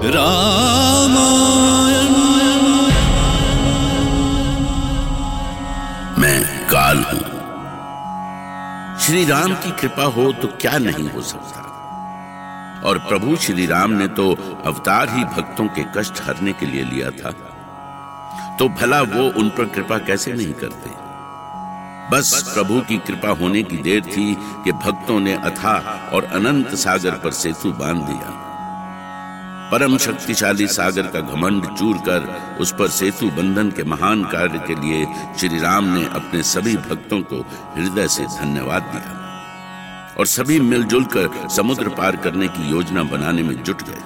श्री राम की कृपा हो तो क्या नहीं हो सकता? और प्रभु श्री राम ने तो अवतार ही भक्तों के कष्ट हरने के लिए लिया था। तो भला वो उन पर कृपा कैसे नहीं करते? बस प्रभु की कृपा होने की देर थी कि भक्तों ने अथा और अनंत सागर पर सेतु बाँध दिया। परम शक्तिशाली सागर का घमंड चूर कर उस पर सेतु बंधन के महान कार्य के लिए श्री राम ने अपने सभी भक्तों को हृदय से धन्यवाद दिया। और सभी मिलजुल कर समुद्र पार करने की योजना बनाने में जुट गए।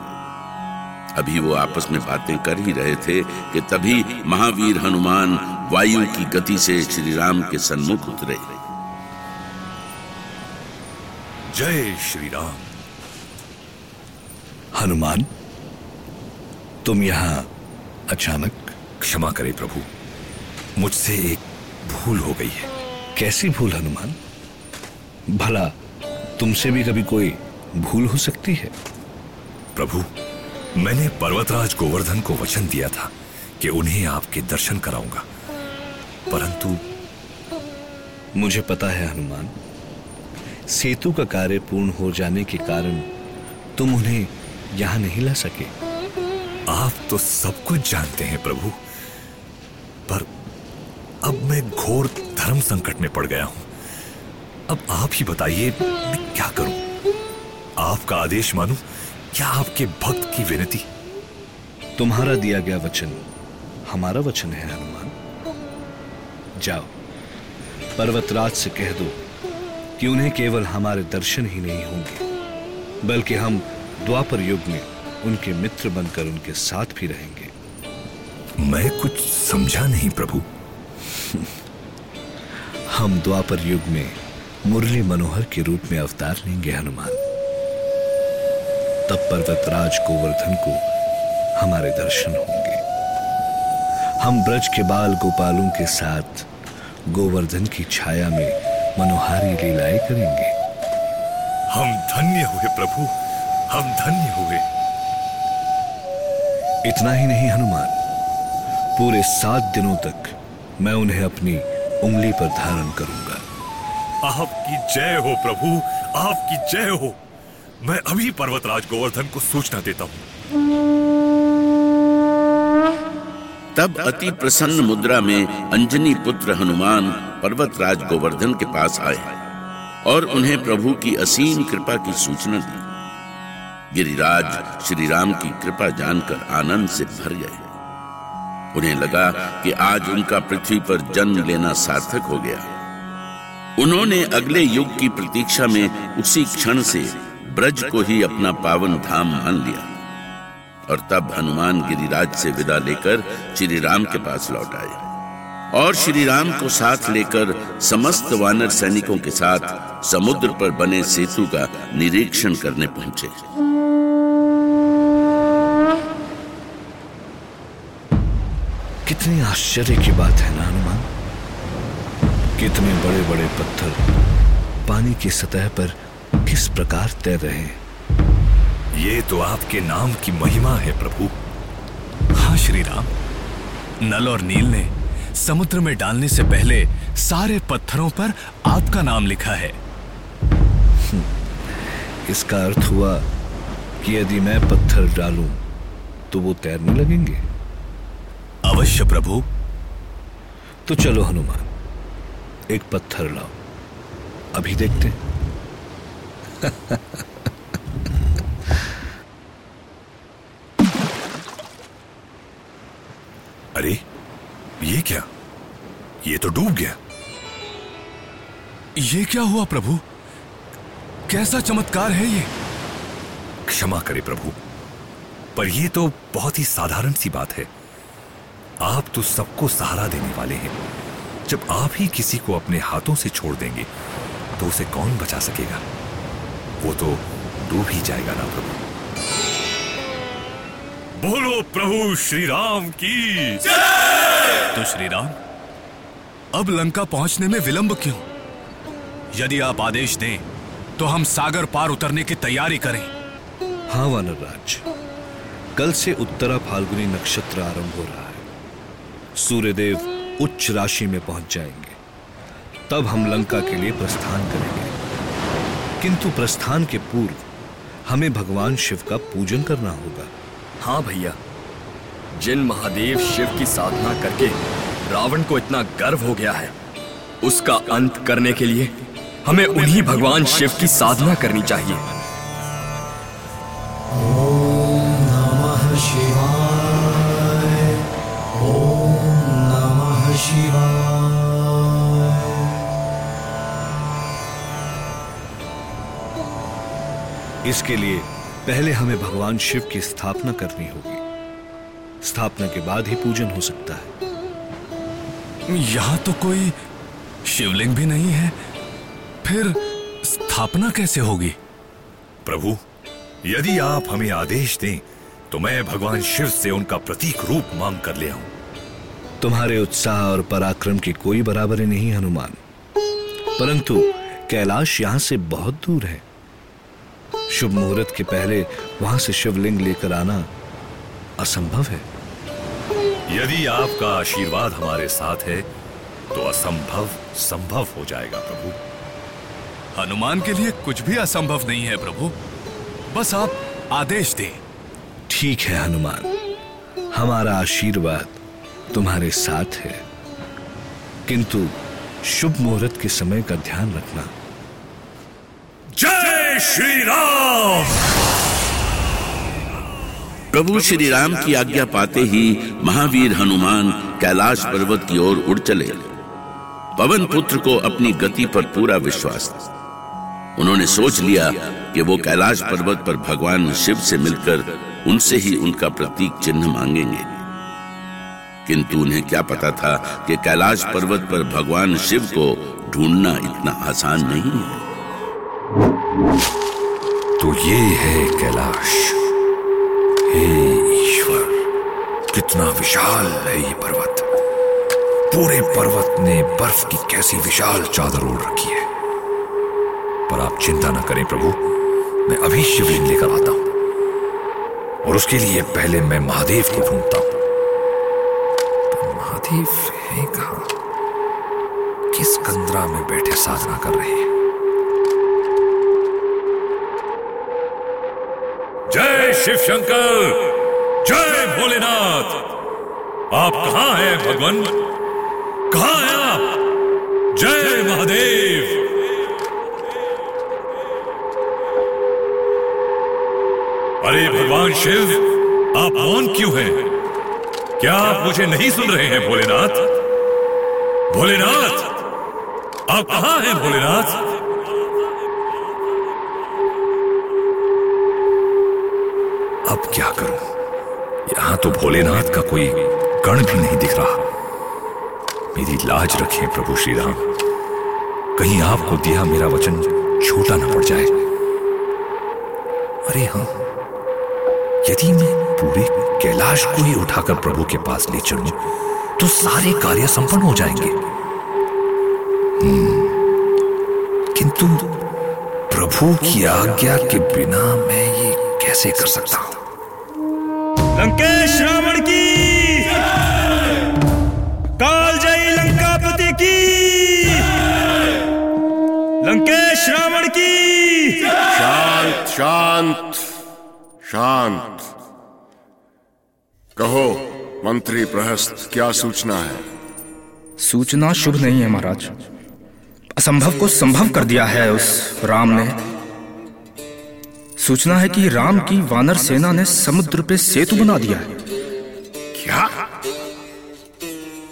अभी वो आपस में बातें कर ही रहे थे कि तभी महावीर हनुमान वायु की गति से श्री राम के सन्मुख उतरे। जय श्री राम हनुमान? तुम यहाँ अचानक क्षमा करे प्रभु। मुझसे एक भूल हो गई है। कैसी भूल, हनुमान? भला, तुमसे भी कभी कोई भूल हो सकती है? प्रभु, मैंने पर्वतराज गोवर्धन को वचन दिया था कि उन्हें आपके दर्शन कराऊँगा। परंतु मुझे पता है, हनुमान, सेतु का कार्य पूर्ण हो जाने के कारण तुम उन्हें यहाँ नहीं ला सके। आप तो सब कुछ जानते हैं, प्रभु। पर अब मैं घोर धर्म संकट में पड़ गया हूँ। अब आप ही बताइए, मैं क्या करूँ? आपका आदेश मानूं क्या आपके भक्त की विनती? तुम्हारा दिया गया वचन, हमारा वचन है, हनुमान। जाओ, पर्वतराज से कह दो कि उन्हें केवल हमारे दर्शन ही नहीं होंगे, बल्कि हम द्वापर युग में उनके मित्र बनकर उनके साथ भी रहेंगे। मैं कुछ समझा नहीं प्रभु। हम द्वापर युग में मुरली मनोहर के रूप में अवतार लेंगे हनुमान। तब पर्वतराज गोवर्धन को हमारे दर्शन होंगे। हम ब्रज के बाल गोपालों के साथ गोवर्धन की छाया में मनोहारी लीलाएँ करेंगे। हम धन्य हुए प्रभु। हम धन्य हुए। इतना ही नहीं हनुमान। पूरे सात दिनों तक मैं उन्हें अपनी उंगली पर धारण करूँगा। आपकी जय हो प्रभु। आपकी जय हो। मैं अभी पर्वतराज गोवर्धन को सूचना देता हूँ। तब अति प्रसन्न मुद्रा में अंजनी पुत्र हनुमान पर्वतराज गोवर्धन के पास आए और उन्हें प्रभु की असीम कृपा की सूचना दी। गिरिराज श्री राम की कृपा जानकर आनंद से भर गए। उन्हें लगा कि आज उनका पृथ्वी पर जन्म लेना सार्थक हो गया। उन्होंने अगले युग की प्रतीक्षा में उसी क्षण से ब्रज को ही अपना पावन धाम मान लिया। और तब हनुमान गिरिराज से विदा लेकर श्री राम के पास लौट आए। और श्री राम को साथ लेकर समस्त वानर सैनिकों के साथ समुद्र पर बने सेतु का निरीक्षण करने पहुँचे। कितनी आश्चर्य की बात है ना, हनुमान? कितने बड़े बड़े पत्थर पानी की सतह पर किस प्रकार तैर रहे हैं? ये तो आपके नाम की महिमा है, प्रभु। हाँ श्री राम नल और नील ने समुद्र में डालने से पहले सारे पत्थरों पर आपका नाम लिखा है। इसका अर्थ हुआ कि यदि मैं पत्थर डालूं तो वो तैरने लगेंगे। अवश्य प्रभु। तो चलो हनुमान, एक पत्थर लाओ। अभी देखते अरे, ये क्या? ये तो डूब गया। ये क्या हुआ प्रभु? कैसा चमत्कार है ये? क्षमा करे प्रभु, पर ये तो बहुत ही साधारण सी बात है। आप तो सबको सहारा देने वाले हैं। जब आप ही किसी को अपने हाथों से छोड़ देंगे तो उसे कौन बचा सकेगा? वो तो डूब ही जाएगा ना प्रभु। बोलो प्रभु श्री राम की। तो श्री राम अब लंका पहुँचने में विलंब क्यों? यदि आप आदेश दें तो हम सागर पार उतरने की तैयारी करें। हाँ वानर राज कल से उत्तरा फाल्गुनी नक्षत्र आरंभ हो रहा है। सूर्यदेव उच्च राशि में पहुँच जाएँगे। तब हम लंका के लिए प्रस्थान करेंगे। किंतु प्रस्थान के पूर्व हमें भगवान शिव का पूजन करना होगा। हाँ भैया, जिन महादेव शिव की साधना करके रावण को इतना गर्व हो गया है, उसका अंत करने के लिए हमें उन्हीं भगवान शिव की साधना करनी चाहिए। इसके लिए पहले हमें भगवान शिव की स्थापना करनी होगी। स्थापना के बाद ही पूजन हो सकता है। यहाँ तो कोई शिवलिंग भी नहीं है। फिर स्थापना कैसे होगी? प्रभु यदि आप हमें आदेश दें तो मैं भगवान शिव से उनका प्रतीक रूप मांग कर ले आऊँ। तुम्हारे उत्साह और पराक्रम की कोई बराबरी नहीं हनुमान। परंतु कैलाश यहाँ से बहुत दूर है। शुभ मुहूर्त के पहले वहाँ से शिवलिंग लेकर आना असंभव है। यदि आपका आशीर्वाद हमारे साथ है तो असंभव संभव हो जाएगा प्रभु। हनुमान के लिए कुछ भी असंभव नहीं है प्रभु। बस आप आदेश दें। ठीक है हनुमान। हमारा आशीर्वाद तुम्हारे साथ है। किंतु शुभ मुहूर्त के समय का ध्यान रखना। जय श्री राम प्रभु श्री राम की आज्ञा पाते ही महावीर हनुमान कैलाश पर्वत की ओर उड़ चले। पवन पुत्र को अपनी गति पर पूरा विश्वास उन्होंने सोच लिया कि वो कैलाश पर्वत पर भगवान शिव से मिलकर उनसे ही उनका प्रतीक चिन्ह मांगेंगे। किंतु उन्हें क्या पता था कि कैलाश पर्वत पर भगवान शिव को ढूंढना इतना आसान नहीं है। तो ये है कैलाश। हे ईश्वर, कितना विशाल है ये पर्वत। पूरे पर्वत ने बर्फ़ की कैसी विशाल चादर ओढ़ रखी है। पर आप चिंता न करें प्रभु, मैं अभी शिवलिंग लेकर आता हूँ। और उसके लिए पहले मैं महादेव को ढूंढता हूँ। पर महादेव है कहा? किस कंदरा में बैठे साधना कर रहे हैं? जय शिव शंकर, जय भोलेनाथ। आप कहा हैं भगवान? कहाँ है आप? जय महादेव। अरे भगवान शिव, आप मौन क्यों हैं? क्या आप मुझे नहीं सुन रहे हैं भोलेनाथ? भोलेनाथ, आप कहा हैं भोलेनाथ? अब क्या करूँ? यहाँ तो भोलेनाथ का कोई गण भी नहीं दिख रहा। मेरी लाज रखें प्रभु श्री राम कहीं आपको दिया मेरा वचन छोटा ना पड़ जाए। अरे हाँ यदि मैं पूरे कैलाश को ही उठाकर प्रभु के पास ले चलूँ तो सारे कार्य संपन्न हो जाएँगे। हम्म, किंतु प्रभु की आज्ञा के बिना मैं ये कैसे कर सकता हूँ? लंकेश रावण की। काल जय लंकापति की। लंकेश रावण की। शांत शांत शांत। कहो मंत्री प्रहस्त क्या सूचना है? सूचना शुभ नहीं है महाराज। असंभव को संभव कर दिया है उस राम ने। सूचना है कि राम की वानर सेना ने समुद्र पे सेतु बना दिया है। क्या?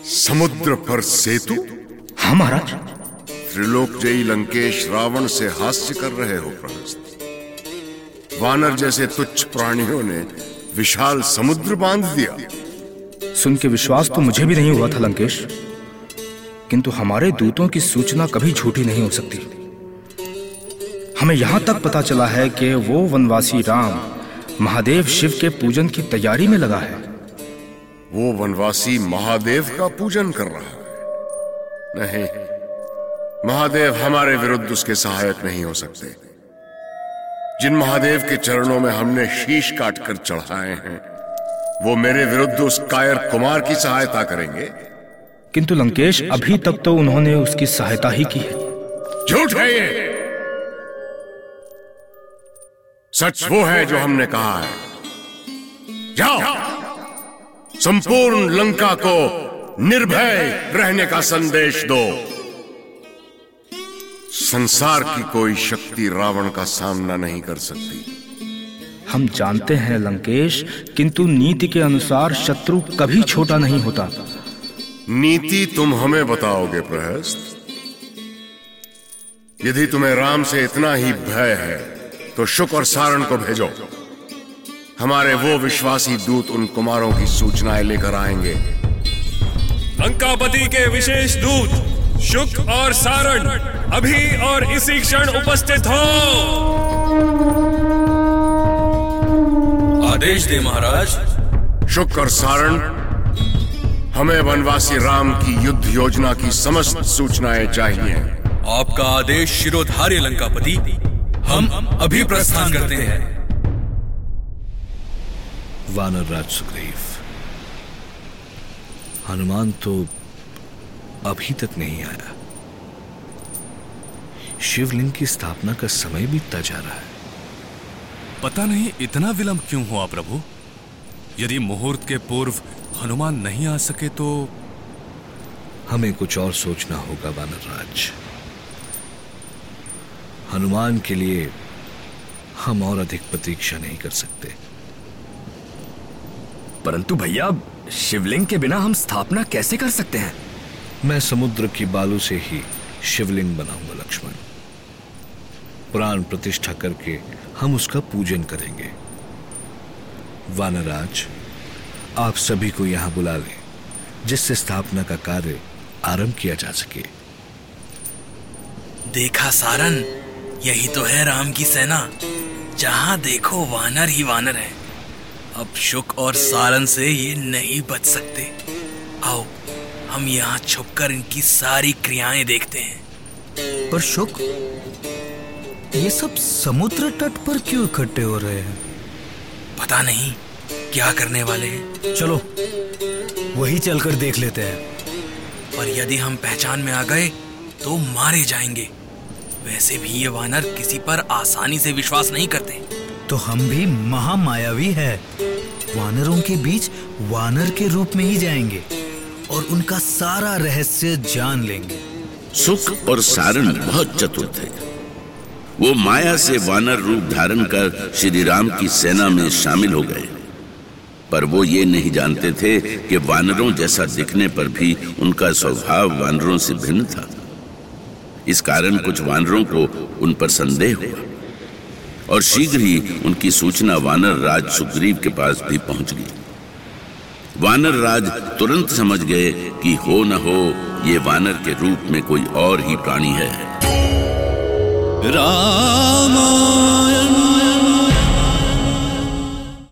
समुद्र पर सेतु? हाँ महाराज। त्रिलोकजयी लंकेश रावण से हास्य कर रहे हो प्रहस्त। वानर जैसे तुच्छ प्राणियों ने विशाल समुद्र बाँध दिया। सुन के विश्वास तो मुझे भी नहीं हुआ था लंकेश। किंतु हमारे दूतों की सूचना कभी झूठी नहीं हो सकती। हमें यहाँ तक पता चला है कि वो वनवासी राम महादेव शिव के पूजन की तैयारी में लगा है। वो वनवासी महादेव का पूजन कर रहा है। नहीं महादेव हमारे विरुद्ध उसके सहायक नहीं हो सकते। जिन महादेव के चरणों में हमने शीश काटकर चढ़ाए हैं वो मेरे विरुद्ध उस कायर कुमार की सहायता करेंगे। किंतु लंकेश अभी तक तो उन्होंने उसकी सहायता ही की है। झूठ है ये! सच वो है जो हमने कहा है। जाओ। संपूर्ण लंका को निर्भय रहने का संदेश दो। संसार की कोई शक्ति रावण का सामना नहीं कर सकती। हम जानते हैं लंकेश किंतु नीति के अनुसार शत्रु कभी छोटा नहीं होता। नीति तुम हमें बताओगे प्रहस्त। यदि तुम्हें राम से इतना ही भय है तो शुक और सारण को भेजो। हमारे वो विश्वासी दूत उन कुमारों की सूचनाएँ लेकर आएँगे। लंकापति के विशेष दूत शुक और सारण अभी और इसी क्षण उपस्थित हो। आदेश दे महाराज। शुक और सारण हमें वनवासी राम की युद्ध योजना की समस्त सूचनाएँ चाहिए। आपका आदेश शिरोधार्य लंकापति। हम अभी प्रस्थान करते हैं। वानर राज सुग्रीव हनुमान तो अभी तक नहीं आया। शिवलिंग की स्थापना का समय बीतता जा रहा है। पता नहीं इतना विलंब क्यों हुआ प्रभु? यदि मुहूर्त के पूर्व हनुमान नहीं आ सके तो हमें कुछ और सोचना होगा वानर राज। हनुमान के लिए हम और अधिक प्रतीक्षा नहीं कर सकते। परंतु भैया शिवलिंग के बिना हम स्थापना कैसे कर सकते हैं? मैं समुद्र की बालू से ही शिवलिंग बनाऊँगा लक्ष्मण। प्राण प्रतिष्ठा करके हम उसका पूजन करेंगे। वानराज आप सभी को यहाँ बुला लें जिससे स्थापना का कार्य आरंभ किया जा सके। देखा सारन यही तो है राम की सेना। जहाँ देखो वानर ही वानर है। अब शुक और सारन से ये नहीं बच सकते। आओ हम यहाँ छुपकर इनकी सारी क्रियाएँ देखते हैं। पर शुक ये सब समुद्र तट पर क्यों इकट्ठे हो रहे हैं? पता नहीं क्या करने वाले हैं। चलो वही चलकर देख लेते हैं। पर यदि हम पहचान में आ गए तो मारे जाएँगे। वैसे भी ये वानर किसी पर आसानी से विश्वास नहीं करते। तो हम भी महामायावी है। वानरों के बीच वानर के रूप में ही जाएँगे और उनका सारा रहस्य जान लेंगे। सुख और सारण बहुत चतुर थे। वो माया से वानर रूप धारण कर श्री राम की सेना में शामिल हो गए। पर वो ये नहीं जानते थे कि वानरों जैसा दिखने पर भी उनका स्वभाव वानरों से भिन्न था। इस कारण कुछ वानरों को उन पर संदेह हुआ। और शीघ्र ही उनकी सूचना वानर राज सुग्रीव के पास भी पहुँच गई। वानर राज तुरंत समझ गए कि हो न हो, ये वानर के रूप में कोई और ही प्राणी है। राम